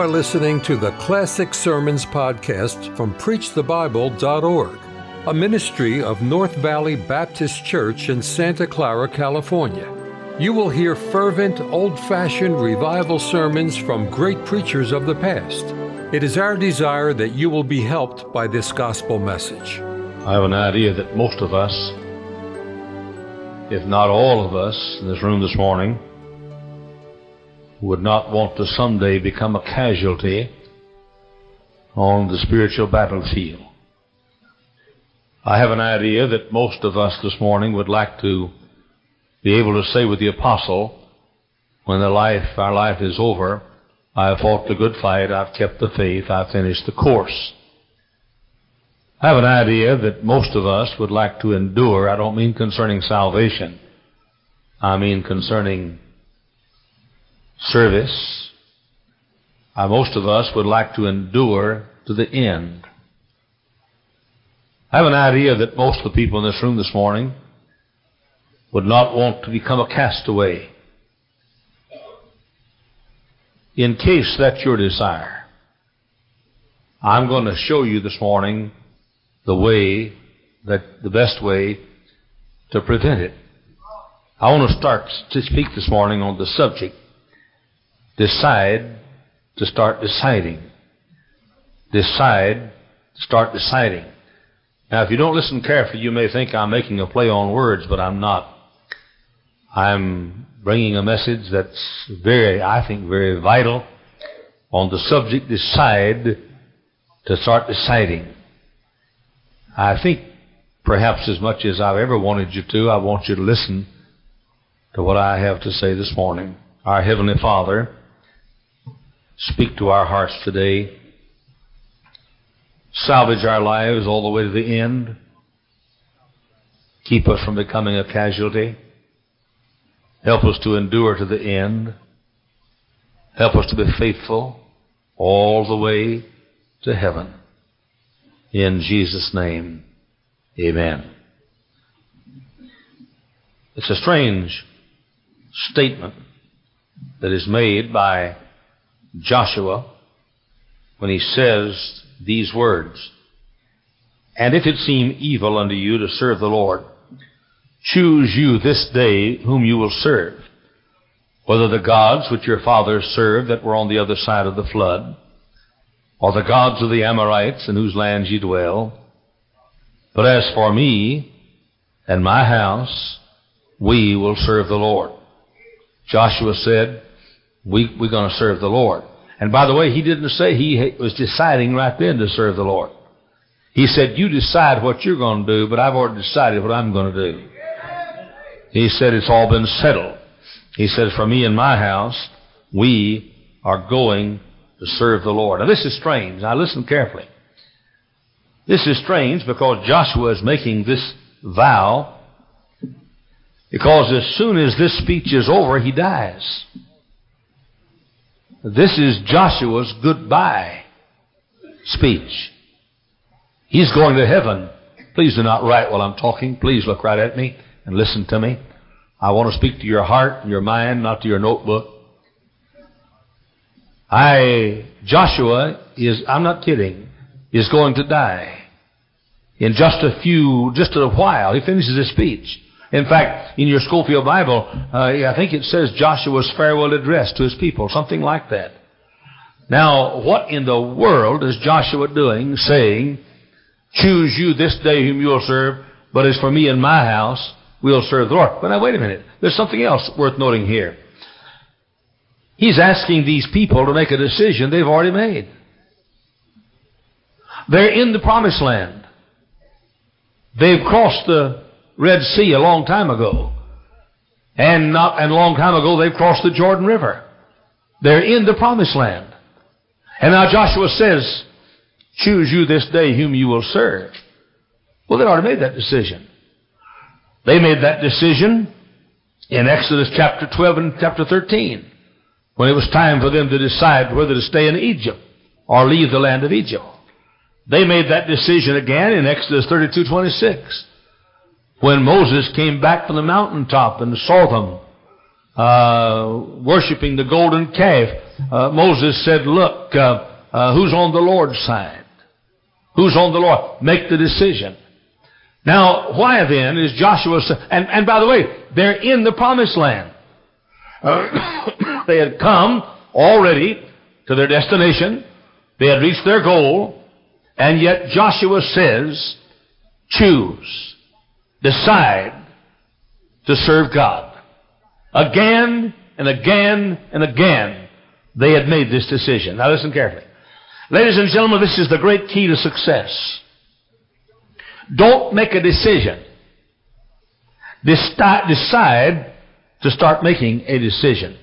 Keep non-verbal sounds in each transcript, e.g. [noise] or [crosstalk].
are listening to the Classic Sermons podcast from PreachTheBible.org, a ministry of North Valley Baptist Church in Santa Clara, California. You will hear fervent, old fashioned revival sermons from great preachers of the past. It is our desire that you will be helped by this gospel message. I have an idea that most of us, if not all of us in this room this morning, would not want to someday become a casualty on the spiritual battlefield. I have an idea that most of us this morning would like to be able to say with the apostle, when the life, our life is over, I have fought the good fight, I've kept the faith, I've finished the course. I have an idea that most of us would like to endure, I don't mean concerning salvation, I mean concerning service, uh, most of us would like to endure to the end. I have an idea that most of the people in this room this morning would not want to become a castaway. In case that's your desire, I'm going to show you this morning the way that the best way to prevent it. I want to start to speak this morning on the subject decide to start deciding. Decide to start deciding. Now, if you don't listen carefully, you may think I'm making a play on words, but I'm not. I'm bringing a message that's very, I think, very vital on the subject decide to start deciding. I think perhaps as much as I've ever wanted you to, I want you to listen to what I have to say this morning. Our Heavenly Father, speak to our hearts today. Salvage our lives all the way to the end. Keep us from becoming a casualty. Help us to endure to the end. Help us to be faithful all the way to heaven. In Jesus' name, amen. It's a strange statement that is made by Joshua when he says these words And if it seem evil unto you to serve the Lord, choose you this day whom you will serve, whether the gods which your fathers served that were on the other side of the flood, or the gods of the Amorites in whose lands ye dwell. But as for me and my house, we will serve the Lord. Joshua said, we, we're going to serve the Lord. And by the way, he didn't say he was deciding right then to serve the Lord. He said, you decide what you're going to do, but I've already decided what I'm going to do. He said, it's all been settled. He said, for me and my house, we are going to serve the Lord. Now this is strange. Now listen carefully. This is strange because Joshua is making this vow because as soon as this speech is over, he dies. This is Joshua's goodbye speech. He's going to heaven. Please do not write while I'm talking. Please look right at me and listen to me. I want to speak to your heart and your mind, not to your notebook. I, Joshua is, I'm not kidding, is going to die. In just a few, just a while, he finishes his speech. In fact, in your Scofield Bible, uh, I think it says Joshua's farewell address to his people, something like that. Now, what in the world is Joshua doing saying, choose you this day whom you'll serve, but as for me and my house, we'll serve the Lord. But now wait a minute. There's something else worth noting here. He's asking these people to make a decision they've already made. They're in the promised land. They've crossed the Red Sea a long time ago. And not and a long time ago they've crossed the Jordan River. They're in the promised land. And now Joshua says, choose you this day whom you will serve. Well, they already made that decision. They made that decision in Exodus chapter 12 and chapter 13 when it was time for them to decide whether to stay in Egypt or leave the land of Egypt. They made that decision again in Exodus 32, 26 when Moses came back from the mountaintop and saw them uh, worshiping the golden calf, uh, Moses said, Look, uh, uh, who's on the Lord's side? Who's on the Lord? Make the decision. Now, why then is Joshua, and, and by the way, they're in the promised land. [coughs] They had come already to their destination. They had reached their goal. And yet Joshua says, choose, decide to serve God. Again and again and again, they had made this decision. Now listen carefully. Ladies and gentlemen, this is the great key to success. Don't make a decision. Decide to start making a decision.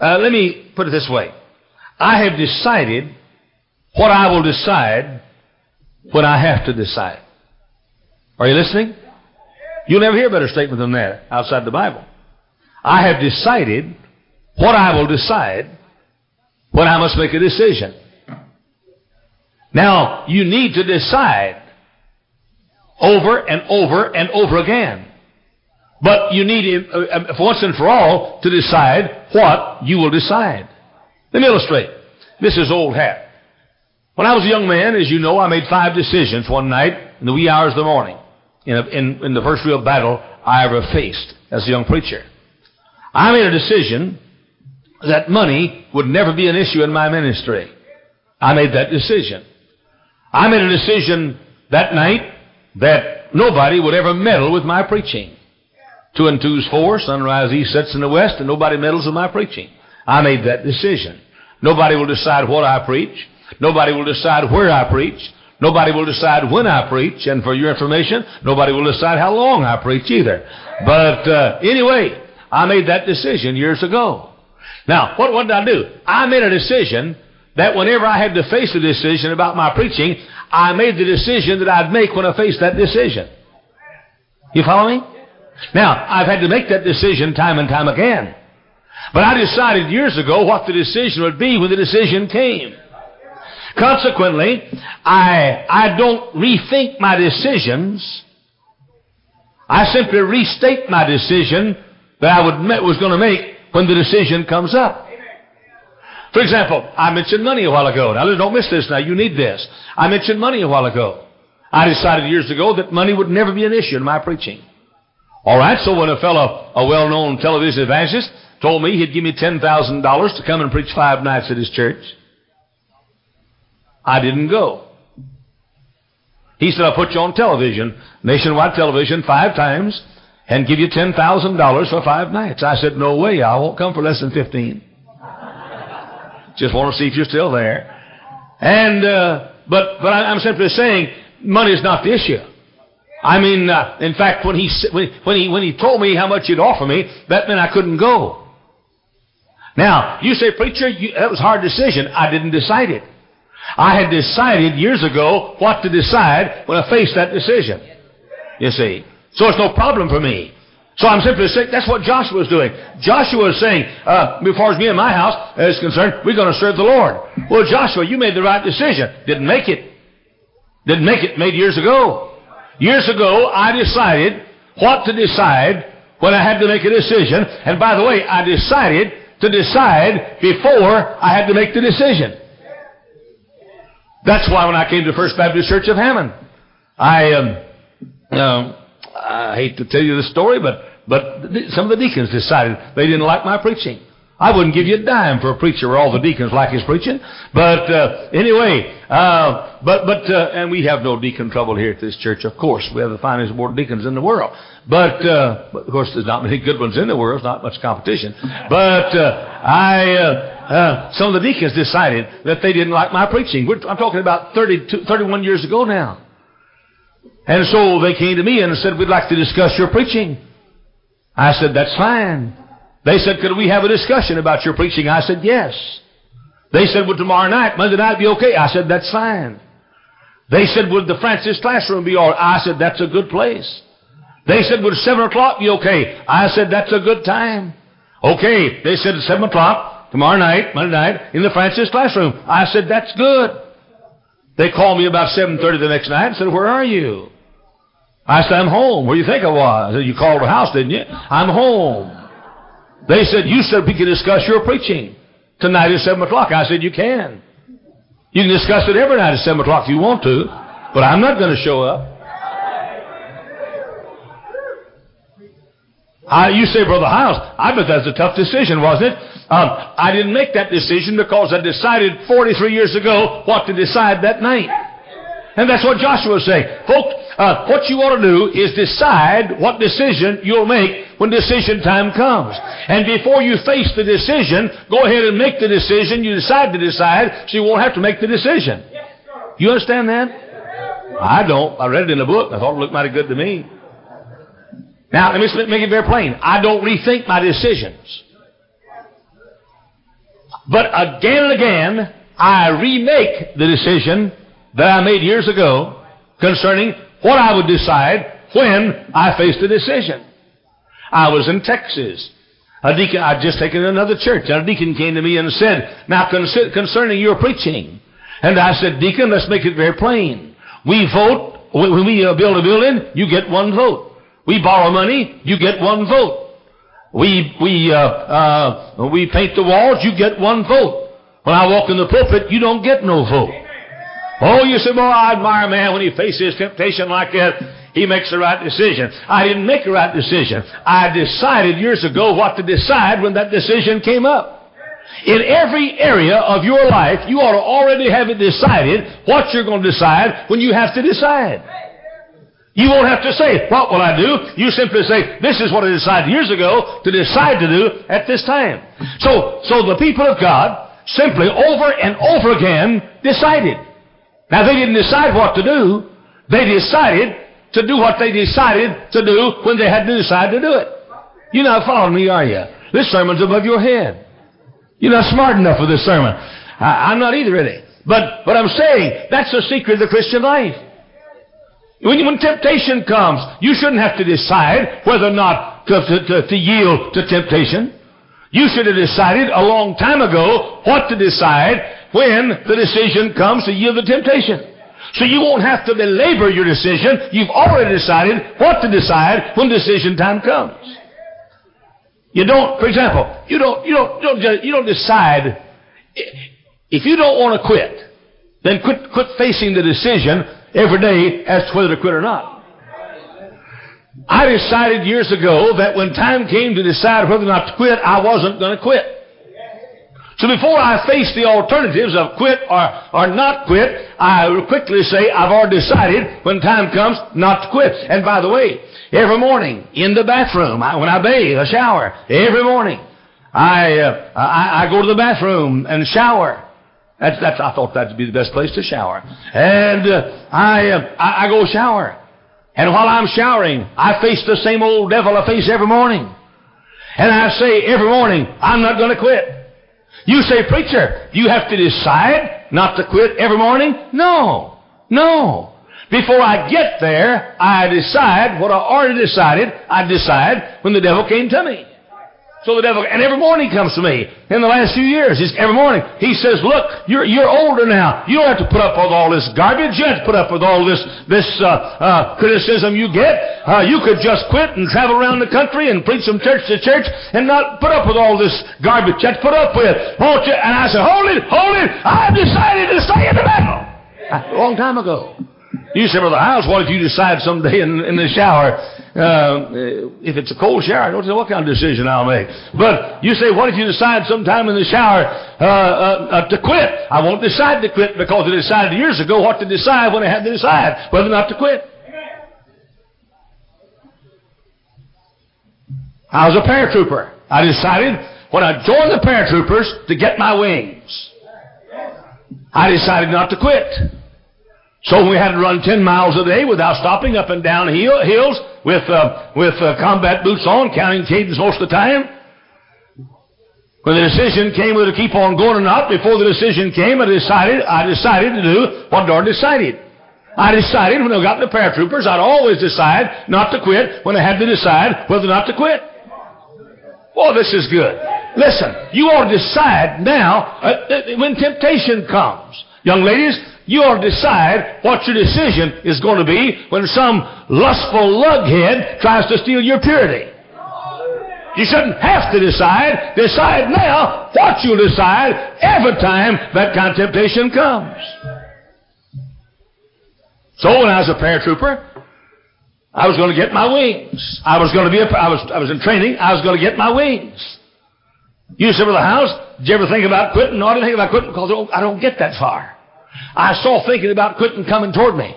Uh, let me put it this way. I have decided what I will decide when I have to decide. Are you listening? You'll never hear a better statement than that outside the Bible. I have decided what I will decide when I must make a decision. Now, you need to decide over and over and over again. But you need, uh, uh, once and for all, to decide what you will decide. Let me illustrate. This is old hat. When I was a young man, as you know, I made five decisions one night in the wee hours of the morning in, a, in, in the first real battle I ever faced as a young preacher. I made a decision that money would never be an issue in my ministry. I made that decision. I made a decision that night that nobody would ever meddle with my preaching. Two and two's four, sunrise east sets in the west, and nobody meddles with my preaching. I made that decision. Nobody will decide what I preach. Nobody will decide where I preach. Nobody will decide when I preach. And for your information, nobody will decide how long I preach either. But uh, anyway, I made that decision years ago. Now, what, what did I do? I made a decision that whenever I had to face a decision about my preaching, I made the decision that I'd make when I faced that decision. You follow me? Now, I've had to make that decision time and time again. But I decided years ago what the decision would be when the decision came. Consequently, I, I don't rethink my decisions. I simply restate my decision that I would, was going to make when the decision comes up. For example, I mentioned money a while ago. Now, don't miss this now. You need this. I mentioned money a while ago. I decided years ago that money would never be an issue in my preaching. All right, so when a fellow, a well-known television evangelist, told me he'd give me $10,000 to come and preach five nights at his church. I didn't go. He said, I'll put you on television, nationwide television, five times, and give you $10,000 for five nights. I said, no way, I won't come for less than 15. [laughs] Just want to see if you're still there. And, uh, but, but I'm simply saying, money is not the issue. I mean, uh, in fact, when he, when, he, when he told me how much he'd offer me, that meant I couldn't go. Now, you say, preacher, you, that was a hard decision. I didn't decide it. I had decided years ago what to decide when I faced that decision. You see. So it's no problem for me. So I'm simply saying, that's what Joshua is doing. Joshua is saying, uh, far as me and my house is concerned, we're going to serve the Lord. Well, Joshua, you made the right decision. Didn't make it. Didn't make it. Made years ago. Years ago, I decided what to decide when I had to make a decision. And by the way, I decided to decide before I had to make the decision. That's why when I came to First Baptist Church of Hammond, I, um, uh, I hate to tell you the story, but, but some of the deacons decided they didn't like my preaching. I wouldn't give you a dime for a preacher where all the deacons like his preaching. But uh, anyway, uh, but but uh, and we have no deacon trouble here at this church. Of course, we have the finest board of deacons in the world. But, uh, but of course, there's not many good ones in the world. There's not much competition. But uh, I, uh, some of the deacons decided that they didn't like my preaching. We're, I'm talking about 32, 31 years ago now. And so they came to me and said, "We'd like to discuss your preaching." I said, "That's fine." They said, could we have a discussion about your preaching? I said, yes. They said, would tomorrow night, Monday night be okay? I said, that's fine. They said, would the Francis classroom be all right? I said, that's a good place. They said, would 7 o'clock be okay? I said, that's a good time. Okay. They said, 7 o'clock tomorrow night, Monday night, in the Francis classroom. I said, that's good. They called me about 7.30 the next night and said, where are you? I said, I'm home. Where do you think I was? I said, you called the house, didn't you? I'm home. They said, you said we could discuss your preaching tonight at 7 o'clock. I said, you can. You can discuss it every night at 7 o'clock if you want to, but I'm not going to show up. I, you say, Brother Hyles, I bet that's a tough decision, wasn't it? Um, I didn't make that decision because I decided 43 years ago what to decide that night. And that's what Joshua was saying. Folks, uh, what you ought to do is decide what decision you'll make when decision time comes. And before you face the decision, go ahead and make the decision you decide to decide so you won't have to make the decision. You understand that? I don't. I read it in a book. I thought it looked mighty good to me. Now, let me make it very plain. I don't rethink my decisions. But again and again, I remake the decision that I made years ago concerning what I would decide when I faced a decision. I was in Texas. A deacon, I'd just taken another church, and a deacon came to me and said, Now concerning your preaching. And I said, Deacon, let's make it very plain. We vote, when we uh, build a building, you get one vote. We borrow money, you get one vote. We, we, uh, uh, we paint the walls, you get one vote. When I walk in the pulpit, you don't get no vote. Oh, you say, well, I admire a man when he faces temptation like that. He makes the right decision. I didn't make the right decision. I decided years ago what to decide when that decision came up. In every area of your life, you ought to already have it decided what you're going to decide when you have to decide. You won't have to say, what will I do? You simply say, this is what I decided years ago to decide to do at this time. So, so the people of God simply over and over again decided. Now they didn't decide what to do. They decided to do what they decided to do when they had to decide to do it. You're not following me, are you? This sermon's above your head. You're not smart enough for this sermon. I, am not either, really. But, but I'm saying that's the secret of the Christian life. When, when temptation comes, you shouldn't have to decide whether or not to, to, to yield to temptation. You should have decided a long time ago what to decide when the decision comes to yield to temptation. So you won't have to belabor your decision. You've already decided what to decide when decision time comes. You don't, for example, you don't, you don't, you don't, you don't decide if you don't want to quit, then quit, quit facing the decision every day as to whether to quit or not. I decided years ago that when time came to decide whether or not to quit, I wasn't going to quit. So before I face the alternatives of quit or, or not quit, I quickly say I've already decided when time comes not to quit. And by the way, every morning in the bathroom, I, when I bathe, a shower, every morning, I, uh, I, I go to the bathroom and shower. That's, that's, I thought that'd be the best place to shower. And uh, I, uh, I, I go shower. And while I'm showering, I face the same old devil I face every morning. And I say every morning, I'm not going to quit. You say, preacher, you have to decide not to quit every morning? No. No. Before I get there, I decide what I already decided, I decide when the devil came to me. So the devil, and every morning he comes to me. In the last few years, he's, every morning he says, "Look, you're you're older now. You don't have to put up with all this garbage. You don't have to put up with all this this uh, uh, criticism you get. Uh, you could just quit and travel around the country and preach from church to church and not put up with all this garbage you have to put up with, won't you?" And I said, "Hold it, hold it. I've decided to stay in the battle." A long time ago. You said, Brother Hyles, what if you decide someday in, in the shower, uh, if it's a cold shower, I don't know what kind of decision I'll make. But you say, what if you decide sometime in the shower uh, uh, uh, to quit? I won't decide to quit because I decided years ago what to decide when I had to decide whether or not to quit. I was a paratrooper. I decided when I joined the paratroopers to get my wings. I decided not to quit. So we had to run 10 miles a day without stopping up and down hill, hills with, uh, with uh, combat boots on, counting cadence most of the time. When the decision came whether to keep on going or not, before the decision came, I decided, I decided to do what Lord decided. I decided when I got the paratroopers, I'd always decide not to quit when I had to decide whether or not to quit. Well, this is good. Listen, you ought to decide now uh, uh when temptation comes. Young ladies, you ought to decide what your decision is going to be when some lustful lughead tries to steal your purity. You shouldn't have to decide. Decide now what you'll decide every time that temptation comes. So when I was a paratrooper, I was going to get my wings. I was going to be a, I was, I was in training. I was going to get my wings. You sit with the house. Did you ever think about quitting? No, I didn't think about quitting because I don't get that far. I saw thinking about quitting coming toward me.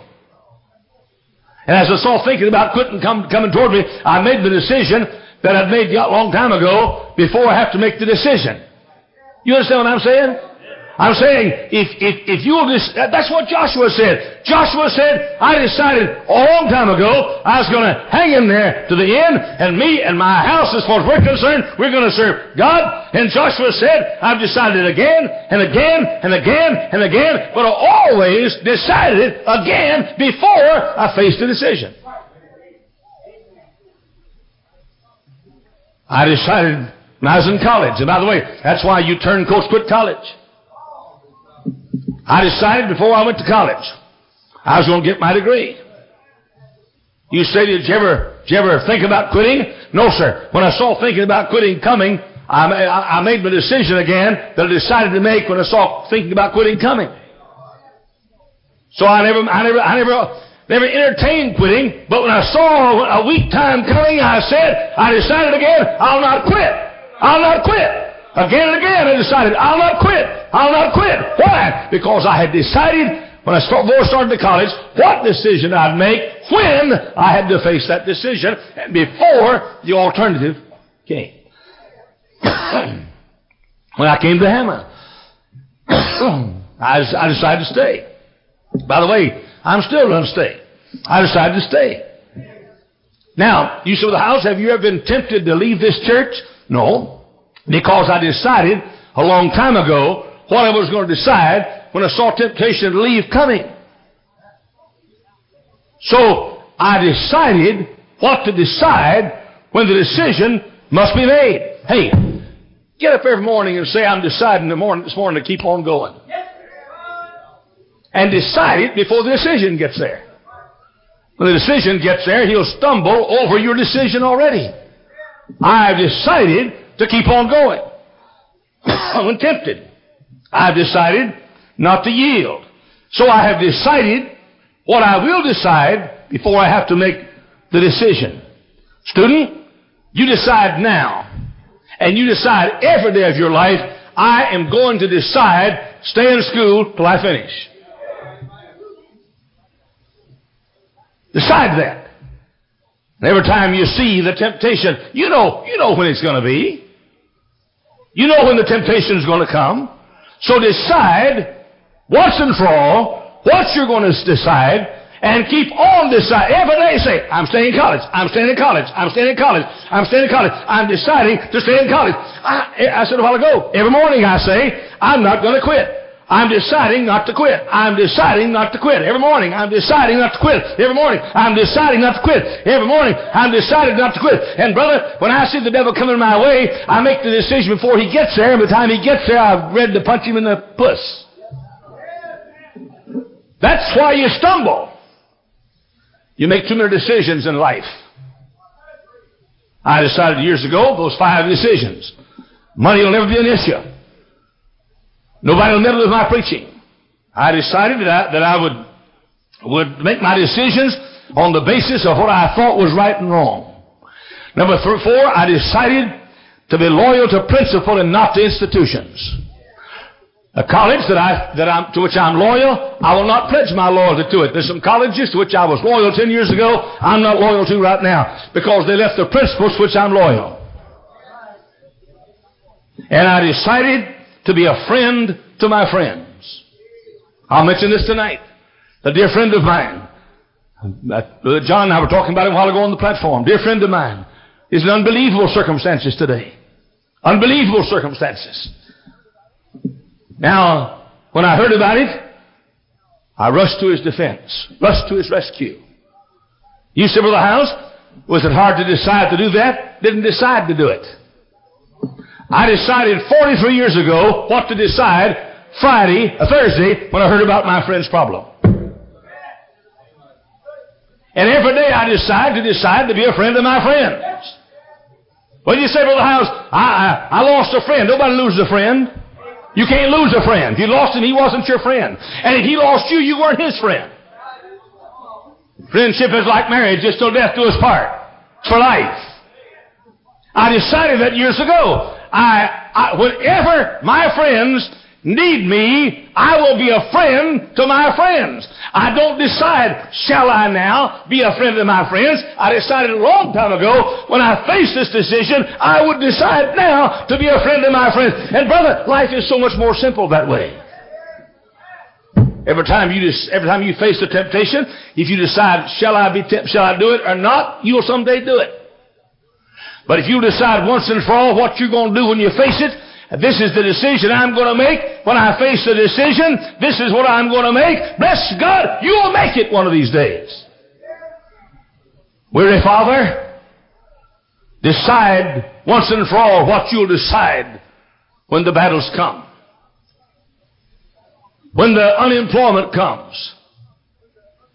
And as I saw thinking about quitting come, coming toward me, I made the decision that I'd made a long time ago before I have to make the decision. You understand what I'm saying? I'm saying, if, if, if you'll just, that's what Joshua said. Joshua said, I decided a long time ago I was going to hang in there to the end, and me and my house, as far as we're concerned, we're going to serve God. And Joshua said, I've decided again, and again, and again, and again, but I always decided again before I faced a decision. I decided when I was in college, and by the way, that's why you turncoats quit college. I decided before I went to college I was going to get my degree. You say, did you ever, did you ever think about quitting? No, sir. When I saw thinking about quitting coming, I, I, made my decision again that I decided to make when I saw thinking about quitting coming. So I never, I never, I never, never entertained quitting, but when I saw a weak time coming, I said, I decided again, I'll not quit. I'll not quit. Again and again, I decided, I'll not quit. I'll not quit. Why? Because I had decided when I I started to college what decision I'd make when I had to face that decision and before the alternative came. [coughs] when I came to Hammond, [coughs] I, I decided to stay. By the way, I'm still going to stay. I decided to stay. Now, you said, the house, have you ever been tempted to leave this church? No. Because I decided a long time ago what I was going to decide when I saw temptation to leave coming. So I decided what to decide when the decision must be made. Hey, get up every morning and say, I'm deciding the morning, this morning to keep on going. And decide it before the decision gets there. When the decision gets there, he'll stumble over your decision already. I've decided to keep on going. [coughs] when tempted, I've decided not to yield. So I have decided what I will decide before I have to make the decision. Student, you decide now. And you decide every day of your life, I am going to decide stay in school till I finish. Decide that. And every time you see the temptation, you know, you know when it's going to be. You know when the temptation is going to come. So decide once and for all what you're going to decide and keep on deciding. Every day say, I'm staying in college. I'm staying in college. I'm staying in college. I'm staying in college. I'm deciding to stay in college. I, I said a while ago, every morning I say, I'm not going to quit. I'm deciding not to quit. I'm deciding not to quit. Every morning, I'm deciding not to quit. Every morning, I'm deciding not to quit. Every morning, I'm deciding not to quit. And brother, when I see the devil coming my way, I make the decision before he gets there. And by the time he gets there, I've ready to punch him in the puss. That's why you stumble. You make too many decisions in life. I decided years ago those five decisions. Money will never be an issue. Nobody will meddle with my preaching. I decided that I, that I would, would make my decisions on the basis of what I thought was right and wrong. Number three, four, I decided to be loyal to principle and not to institutions. A college that I, that I'm, to which I'm loyal, I will not pledge my loyalty to it. There's some colleges to which I was loyal 10 years ago, I'm not loyal to right now because they left the principles to which I'm loyal. And I decided to be a friend to my friends. I'll mention this tonight. A dear friend of mine, uh, John and I were talking about him a while ago on the platform. Dear friend of mine, is in unbelievable circumstances today. Unbelievable circumstances. Now, when I heard about it, I rushed to his defense, rushed to his rescue. You said, Brother Hyles, was it hard to decide to do that? Didn't decide to do it. I decided 43 years ago what to decide Friday, a Thursday, when I heard about my friend's problem. And every day I decide to decide to be a friend of my friends. Well, you say, Brother Hyles, I, I, I lost a friend. Nobody loses a friend. You can't lose a friend. If you lost him, he wasn't your friend. And if he lost you, you weren't his friend. Friendship is like marriage, just till death do us part. It's for life. I decided that years ago. I, I, whenever my friends need me, I will be a friend to my friends. I don't decide, shall I now be a friend to my friends? I decided a long time ago, when I faced this decision, I would decide now to be a friend to my friends. And brother, life is so much more simple that way. Every time you just, every time you face the temptation, if you decide, shall I be shall I do it or not, you'll someday do it. But if you decide once and for all what you're going to do when you face it, this is the decision I'm going to make. When I face the decision, this is what I'm going to make. Bless God, you will make it one of these days. Weary Father, decide once and for all what you'll decide when the battles come. When the unemployment comes.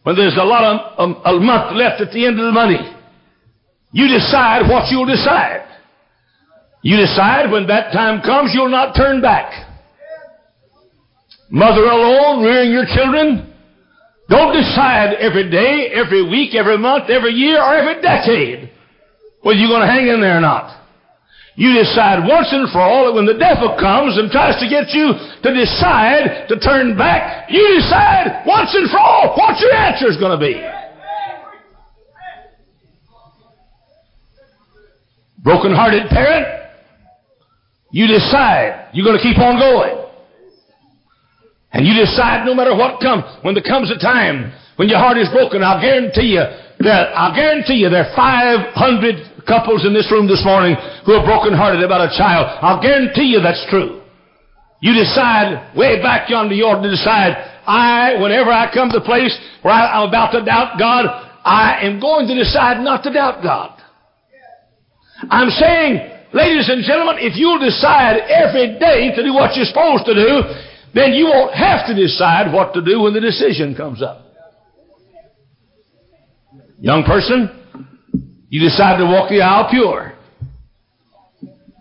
When there's a lot of um, a month left at the end of the money. You decide what you'll decide. You decide when that time comes, you'll not turn back. Mother alone, rearing your children, don't decide every day, every week, every month, every year, or every decade whether you're going to hang in there or not. You decide once and for all that when the devil comes and tries to get you to decide to turn back, you decide once and for all what your answer is going to be. Broken-hearted parent, you decide you're going to keep on going. And you decide no matter what comes, when there comes a time when your heart is broken, I'll guarantee you that, I'll guarantee you there are 500 couples in this room this morning who are broken-hearted about a child. I'll guarantee you that's true. You decide way back yonder, you ought to decide, I, whenever I come to the place where I, I'm about to doubt God, I am going to decide not to doubt God. I'm saying Ladies and gentlemen, if you'll decide every day to do what you're supposed to do, then you won't have to decide what to do when the decision comes up. Young person, you decide to walk the aisle pure.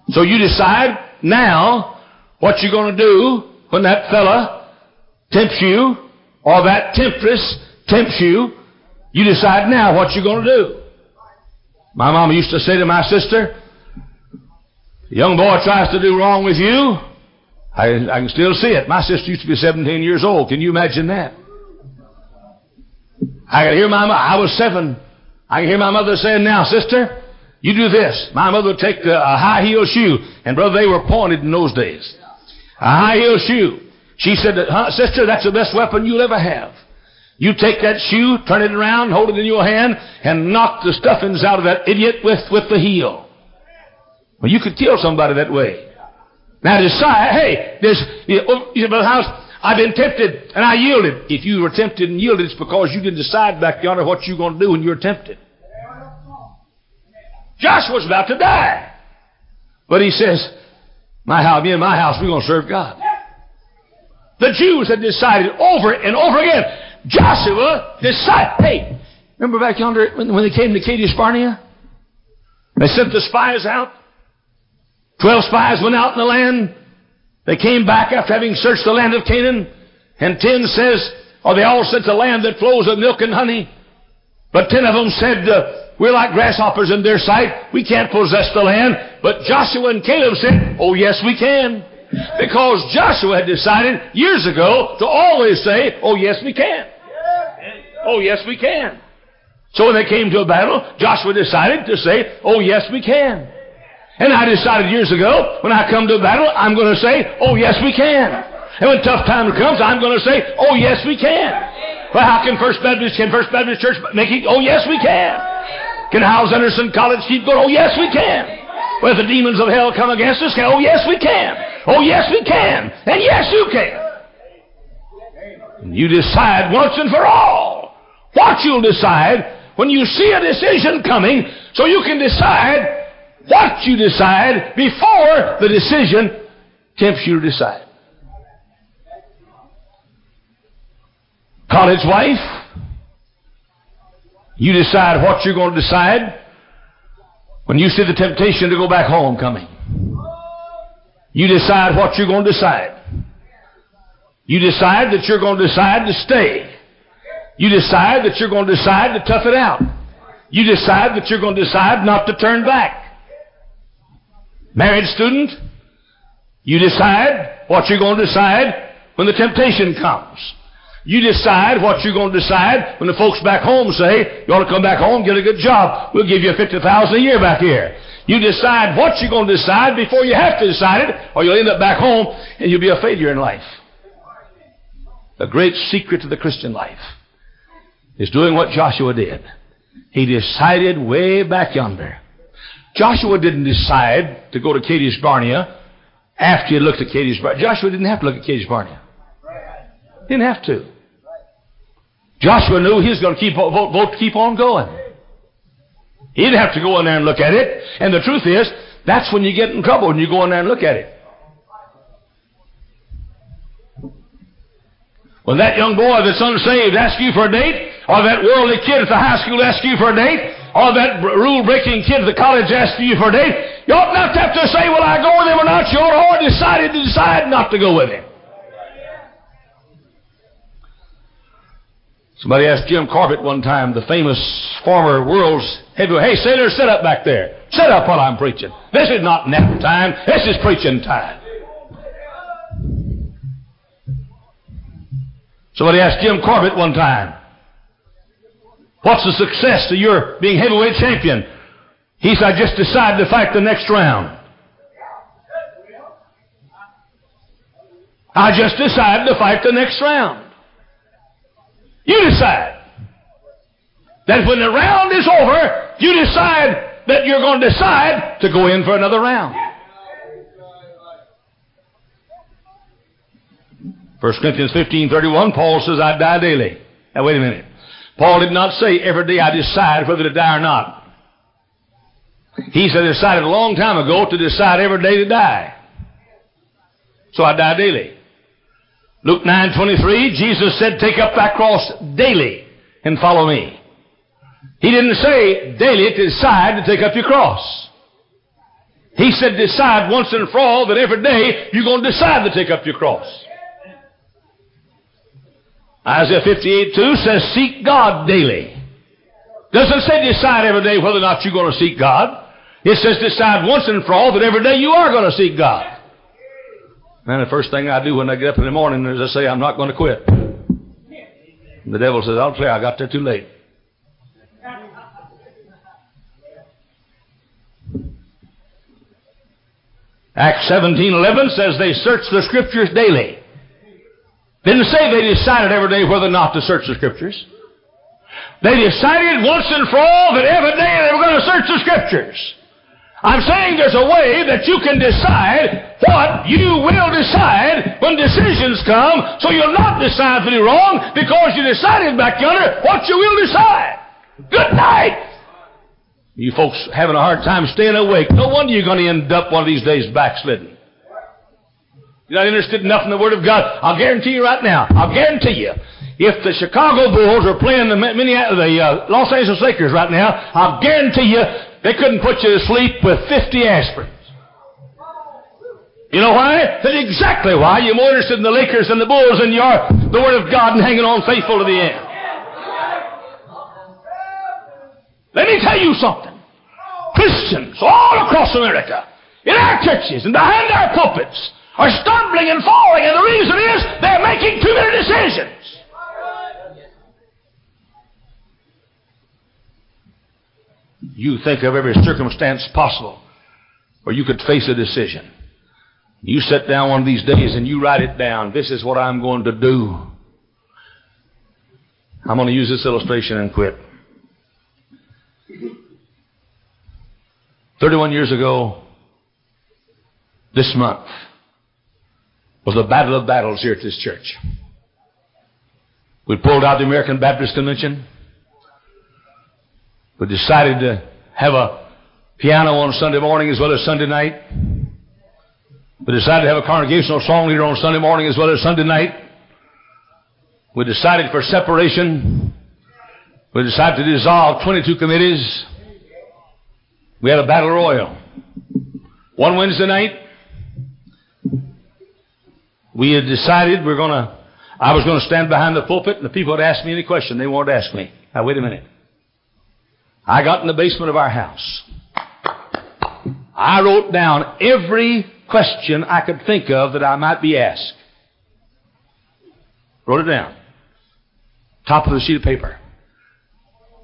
So you decide now what you're going to do when that fella tempts you or that temptress tempts you. You decide now what you're going to do. My mama used to say to my sister, young boy tries to do wrong with you. I, I can still see it. My sister used to be 17 years old. Can you imagine that? I can hear my. I was seven. I can hear my mother saying, now, sister, you do this. My mother would take a, a high heel shoe. And brother, they were pointed in those days. A high heel shoe. She said, huh, sister, that's the best weapon you'll ever have. You take that shoe, turn it around, hold it in your hand, and knock the stuffings out of that idiot with, with the heel. Well, you could kill somebody that way. Now decide, hey, this, oh, you say, Brother Hyles, I've been tempted and I yielded. If you were tempted and yielded, it's because you didn't decide back yonder what you're going to do when you're tempted. Joshua's about to die. But he says, my house, me and my house, we're going to serve God. The Jews had decided over and over again. Joshua decided, hey, remember back yonder when, when they came to Kadesh Barnea? They sent the spies out. Twelve spies went out in the land. They came back after having searched the land of Canaan. And ten says, or they all said, the land that flows with milk and honey. But ten of them said, uh, we're like grasshoppers in their sight. We can't possess the land. But Joshua and Caleb said, oh yes we can. Because Joshua had decided years ago to always say, oh yes we can. Oh yes we can. So when they came to a battle, Joshua decided to say, oh yes we can. And I decided years ago, when I come to a battle, I'm going to say, oh, yes, we can. And when tough time comes, I'm going to say, oh, yes, we can. Well, how can First Baptist, can First Baptist Church make it? Oh, yes, we can. Can Hyles Anderson College keep going? Oh, yes, we can. Well, if the demons of hell come against us, can, oh, yes, we can. Oh, yes, we can. And yes, you can. You decide once and for all what you'll decide when you see a decision coming so you can decide what you decide before the decision tempts you to decide. College wife, you decide what you're going to decide When you see the temptation to go back home coming, you decide what you're going to decide. You decide that you're going to decide to stay. You decide that you're going to decide to tough it out. You decide that you're going to decide not to turn back. Married student, you decide what you're going to decide when the temptation comes. You decide what you're going to decide when the folks back home say, you ought to come back home, get a good job. We'll give you 50000 a year back here. You decide what you're going to decide before you have to decide it, or you'll end up back home and you'll be a failure in life. The great secret of the Christian life is doing what Joshua did. He decided way back yonder. Joshua didn't decide to go to Kadesh Barnea after he looked at Kadesh Barnea. Joshua didn't have to look at Kadesh Barnea. Didn't have to. Joshua knew he was going to keep, vote, vote, keep on going. He didn't have to go in there and look at it. And the truth is, that's when you get in trouble, when you go in there and look at it. When that young boy that's unsaved asks you for a date, or that worldly kid at the high school asks you for a date, or that rule-breaking kid at the college asks you for a date, you ought not to have to say, will I go with him or not? You ought to already decided to decide not to go with him. Somebody asked Jim Corbett one time, the famous former world's heavyweight, hey, sailor, sit up back there. Sit up while I'm preaching. This is not nap time. This is preaching time. Somebody asked Jim Corbett one time, what's the success to your being heavyweight champion? He said, I just decided to fight the next round. I just decided to fight the next round. You decide. That when the round is over, you decide that you're going to decide to go in for another round. 1 Corinthians 15:31, Paul says, I die daily. Now wait a minute. Paul did not say every day I decide whether to die or not. He said I decided a long time ago to decide every day to die. So I die daily. Luke 9:23, Jesus said, "Take up thy cross daily and follow me." He didn't say daily to decide to take up your cross. He said decide once and for all that every day you're going to decide to take up your cross. Isaiah 58 2 says, Seek God daily. Doesn't say decide every day whether or not you're going to seek God. It says decide once and for all that every day you are going to seek God. And the first thing I do when I get up in the morning is I say, I'm not going to quit. And the devil says, I'll tell you, I got there too late. Acts 17:11 says they searched the scriptures daily. Didn't say they decided every day whether or not to search the scriptures. They decided once and for all that every day they were going to search the scriptures. I'm saying there's a way that you can decide what you will decide when decisions come, so you'll not decide to do wrong because you decided back yonder what you will decide. Good night. You folks having a hard time staying awake. No wonder you're going to end up one of these days backslidden. You're not interested enough in the Word of God. I'll guarantee you right now. I'll guarantee you. If the Chicago Bulls are playing the, the uh, Los Angeles Lakers right now, I'll guarantee you they couldn't put you to sleep with 50 aspirins. You know why? That's exactly why. You're more interested in the Lakers and the Bulls than you are the Word of God and hanging on faithful to the end. Let me tell you something. Christians all across America, in our churches and behind our pulpits, are stumbling and falling, and the reason is they're making too many decisions. You think of every circumstance possible where you could face a decision. You sit down one of these days and you write it down. This is what I'm going to do. I'm going to use this illustration and quit. 31 years ago, this month, was the battle of battles here at this church. We pulled out the American Baptist Convention. We decided to have a piano on Sunday morning as well as Sunday night. We decided to have a congregational song leader on Sunday morning as well as Sunday night. We decided for separation. We decided to dissolve 22 committees. We had a battle royal. One Wednesday night, we had decided we're going to, I was going to stand behind the pulpit and the people would ask me any question they wanted to ask me. Now, wait a minute. I got in the basement of our house. I wrote down every question I could think of that I might be asked. Wrote it down. Top of the sheet of paper.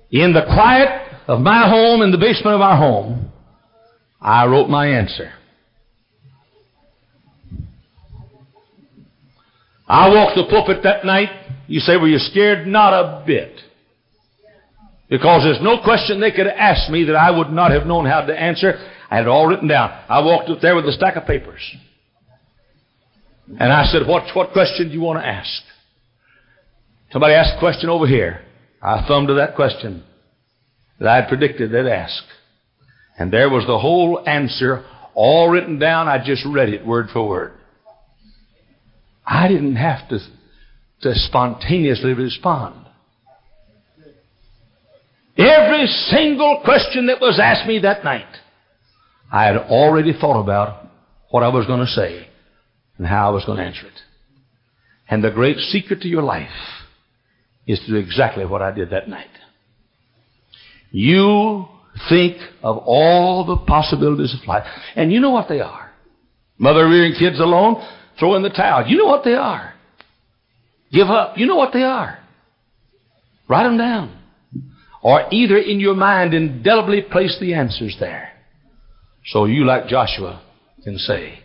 In the quiet of my home, in the basement of our home, I wrote my answer. I walked the pulpit that night. You say, were you scared? Not a bit. Because there's no question they could ask me that I would not have known how to answer. I had it all written down. I walked up there with a stack of papers. And I said, what, what question do you want to ask? Somebody asked a question over here. I thumbed to that question that I had predicted they'd ask. And there was the whole answer all written down. I just read it word for word. I didn't have to, to spontaneously respond. Every single question that was asked me that night, I had already thought about what I was going to say and how I was going to answer it. And the great secret to your life is to do exactly what I did that night. You think of all the possibilities of life. And you know what they are. Mother rearing kids alone, throw in the towel. You know what they are. Give up. You know what they are. Write them down. Or either in your mind indelibly place the answers there. So you, like Joshua, can say,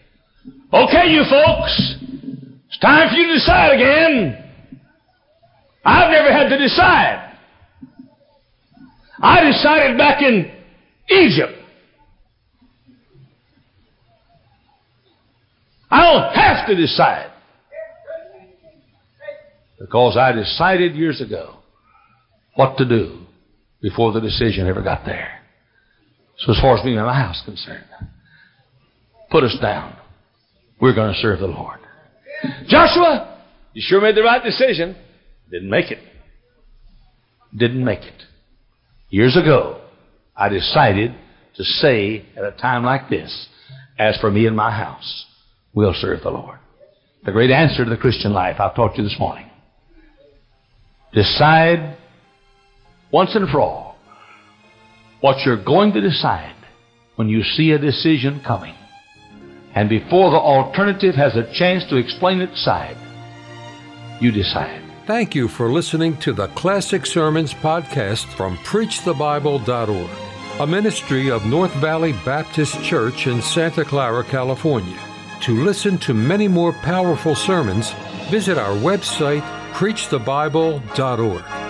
Okay, you folks, it's time for you to decide again. I've never had to decide. I decided back in Egypt. I don't have to decide. Because I decided years ago what to do before the decision ever got there. So as far as me and my house concerned, put us down. We're going to serve the Lord. Joshua, you sure made the right decision. Didn't make it. Didn't make it. Years ago, I decided to say at a time like this, as for me and my house, we'll serve the Lord. The great answer to the Christian life I've taught you this morning. Decide once and for all what you're going to decide when you see a decision coming. And before the alternative has a chance to explain its side, you decide. Thank you for listening to the Classic Sermons podcast from PreachTheBible.org, a ministry of North Valley Baptist Church in Santa Clara, California. To listen to many more powerful sermons, visit our website, PreachTheBible.org.